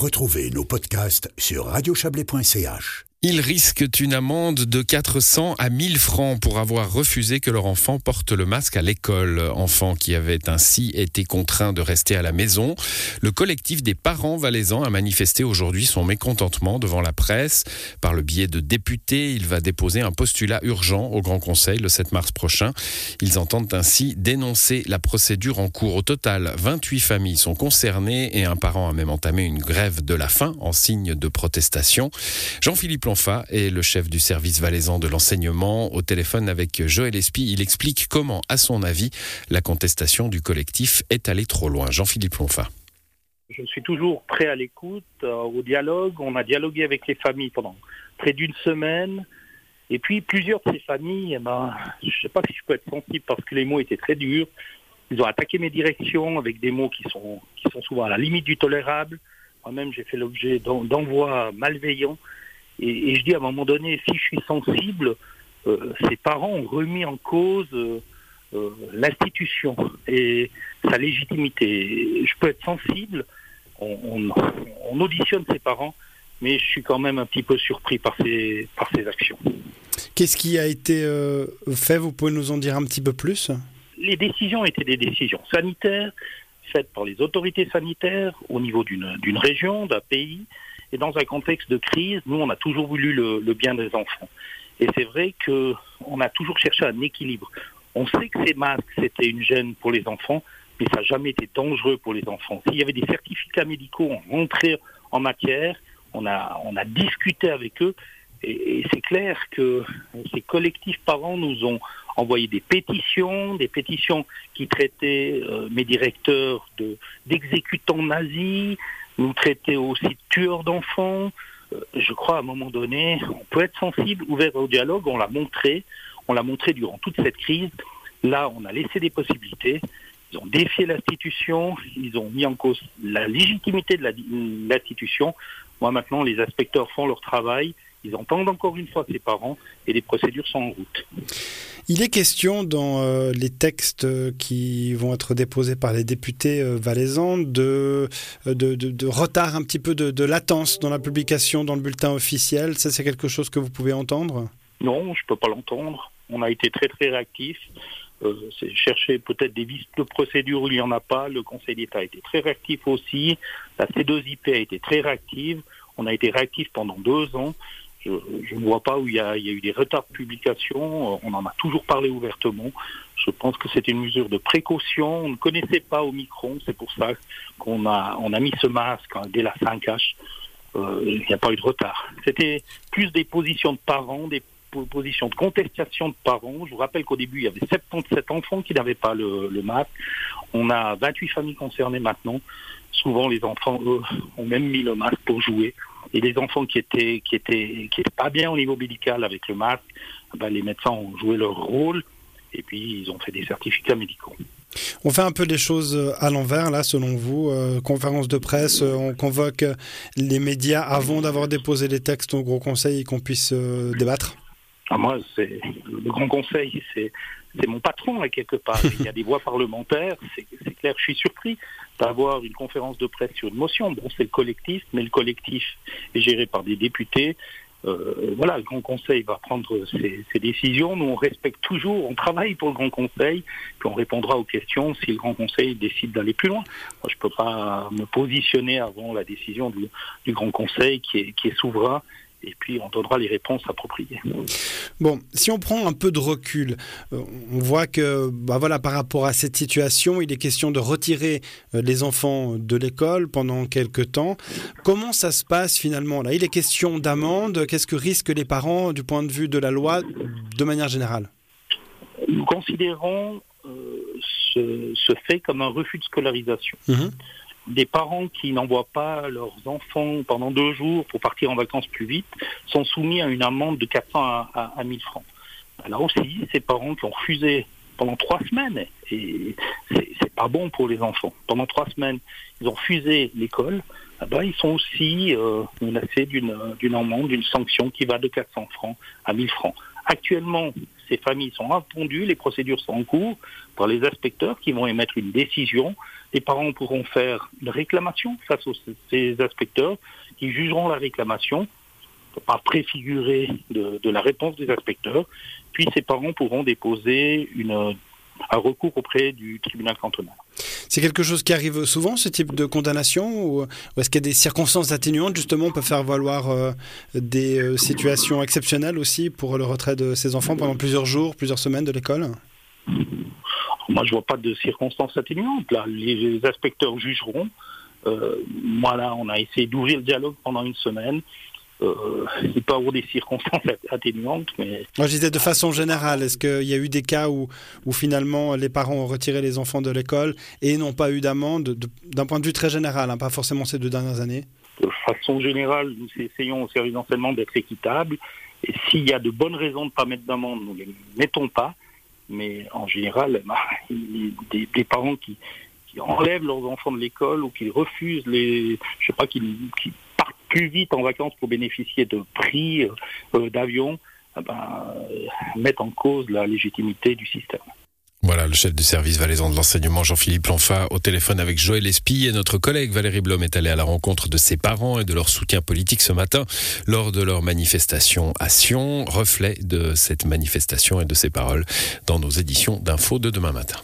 Retrouvez nos podcasts sur radiochablais.ch. Ils risquent une amende de 400 à 1000 francs pour avoir refusé que leur enfant porte le masque à l'école. Enfant qui avait ainsi été contraint de rester à la maison. Le collectif des parents valaisans a manifesté aujourd'hui son mécontentement devant la presse. Par le biais de députés, il va déposer un postulat urgent au Grand Conseil le 7 mars prochain. Ils entendent ainsi dénoncer la procédure en cours. Au total, 28 familles sont concernées et un parent a même entamé une grève de la faim en signe de protestation. Plonfa est le chef du service valaisan de l'enseignement. Au téléphone avec Joël Espy, il explique comment, à son avis, la contestation du collectif est allée trop loin. Jean-Philippe Plonfa. Je suis toujours prêt à l'écoute, euh, au dialogue. On a dialogué avec les familles pendant près d'une semaine. Et puis plusieurs de ces familles, eh ben, je ne sais pas si je peux être sensible parce que les mots étaient très durs. Ils ont attaqué mes directions avec des mots qui sont, qui sont souvent à la limite du tolérable. Moi-même, j'ai fait l'objet d'envois malveillants. Et, je dis à un moment donné, si je suis sensible, euh, ces parents ont remis en cause euh, euh, l'institution et sa légitimité. Je peux être sensible, on, auditionne ses parents, mais je suis quand même un petit peu surpris par ces, par ces actions. Qu'est-ce qui a été fait? Vous pouvez nous en dire un petit peu plus? Les décisions étaient des décisions sanitaires faites par les autorités sanitaires au niveau d'une région, d'un pays. Et dans un contexte de crise, nous, on a toujours voulu le, bien des enfants. Et c'est vrai qu'on a toujours cherché un équilibre. On sait que ces masques, c'était une gêne pour les enfants, mais ça n'a jamais été dangereux pour les enfants. S'il y avait des certificats médicaux, on rentrait en matière, on a, on a discuté avec eux, et, c'est clair que ces collectifs parents nous ont envoyé des pétitions, des pétitions qui traitaient euh, mes directeurs d'exécutants nazis, nous traiter aussi de tueurs d'enfants. Euh, je crois à un moment donné, on peut être sensible, ouvert au dialogue, on l'a montré, on l'a montré durant toute cette crise. Là, on a laissé des possibilités. Ils ont défié l'institution, ils ont mis en cause la légitimité de l'institution. Moi, maintenant, les inspecteurs font leur travail. Ils entendent encore une fois ses parents et les procédures sont en route. Il est question dans euh, les textes qui vont être déposés par les députés euh, valaisans de, de, retard un petit peu de, latence dans la publication dans le bulletin officiel. Ça, c'est quelque chose que vous pouvez entendre? Non, je ne peux pas l'entendre. On a été très très réactifs. Euh, c'est chercher peut-être des vices de procédure où il n'y en a pas. Le Conseil d'État a été très réactif aussi. La C2IP a été très réactive. On a été réactif pendant deux ans. Je, ne vois pas où il y, a, eu des retards de publication. Euh, on en a toujours parlé ouvertement. Je pense que c'est une mesure de précaution. On ne connaissait pas au micron. C'est pour ça qu'on a, on a mis ce masque hein, dès la 5H. Euh, il n'y a pas eu de retard. C'était plus des positions de parents, des positions de contestation de parents. Je vous rappelle qu'au début, il y avait 77 enfants qui n'avaient pas le, le, masque. On a 28 familles concernées maintenant. Souvent, les enfants, eux, ont même mis le masque pour jouer. Et les enfants qui étaient qui étaient qui étaient pas bien au niveau médical avec le masque, ben, les médecins ont joué leur rôle et puis ils ont fait des certificats médicaux. On fait un peu les choses à l'envers, là, selon vous. Euh, conférence de presse, euh, on convoque les médias avant d'avoir déposé les textes au Gros Conseil et qu'on puisse euh, débattre ah, Moi, c'est le Grand Conseil, c'est mon patron, là, quelque part. Il y a des voix parlementaires, c'est clair, je suis surpris d'avoir une conférence de presse sur une motion. Bon, c'est le collectif, mais le collectif est géré par des députés. Euh, voilà, le Grand Conseil va prendre ses, décisions. Nous, on respecte toujours, on travaille pour le Grand Conseil, puis on répondra aux questions si le Grand Conseil décide d'aller plus loin. Moi, je ne peux pas me positionner avant la décision du, du Grand Conseil qui est, qui est souverain et puis on donnera les réponses appropriées. Bon, si on prend un peu de recul, euh, on voit que bah voilà, par rapport à cette situation, il est question de retirer euh, les enfants de l'école pendant quelques temps. Comment ça se passe finalement là? Il est question d'amende. Qu'est-ce que risquent les parents du point de vue de la loi de manière générale? Nous considérons euh, ce, fait comme un refus de scolarisation. Mmh des parents qui n'envoient pas leurs enfants pendant deux jours pour partir en vacances plus vite sont soumis à une amende de 400 à, à, 1000 francs. Là aussi, ces parents qui ont refusé pendant trois semaines, et c'est pas bon pour les enfants, pendant trois semaines, ils ont refusé l'école, ah ben, ils sont aussi euh, menacés d'une amende, d'une sanction qui va de 400 francs à 1000 francs. Actuellement, ces familles sont entendues, les procédures sont en cours par les inspecteurs qui vont émettre une décision les parents pourront faire une réclamation face aux ces inspecteurs qui jugeront la réclamation pas préfiguré de, la réponse des inspecteurs. Puis ces parents pourront déposer une, un recours auprès du tribunal cantonal. C'est quelque chose qui arrive souvent, ce type de condamnation Ou, est-ce qu'il y a des circonstances atténuantes, justement, peut faire valoir euh, des euh, situations exceptionnelles aussi pour le retrait de ces enfants pendant plusieurs jours, plusieurs semaines de l'école? Moi, je vois pas de circonstances atténuantes. Là, les inspecteurs jugeront. Euh, moi, là, on a essayé d'ouvrir le dialogue pendant une semaine. Euh, il peut avoir des circonstances atténuantes. Mais... Moi, je disais de façon générale, est-ce qu'il y a eu des cas où, où finalement les parents ont retiré les enfants de l'école et n'ont pas eu d'amende, d'un point de vue très général, hein, pas forcément ces deux dernières années? De façon générale, nous essayons au service d'enseignement d'être équitable. Et s'il y a de bonnes raisons de ne pas mettre d'amende, nous ne les mettons pas. Mais en général, bah, des, parents qui, enlèvent leurs enfants de l'école ou qui refusent les, je sais pas, qui, partent plus vite en vacances pour bénéficier de prix euh, d'avion, eh ben, mettent en cause la légitimité du système. Voilà, le chef du service valaisan de l'enseignement, Jean-Philippe Lanfa, au téléphone avec Joël Espy et notre collègue Valérie Blom est allée à la rencontre de ses parents et de leur soutien politique ce matin lors de leur manifestation à Sion. Reflet de cette manifestation et de ses paroles dans nos éditions d'infos de demain matin.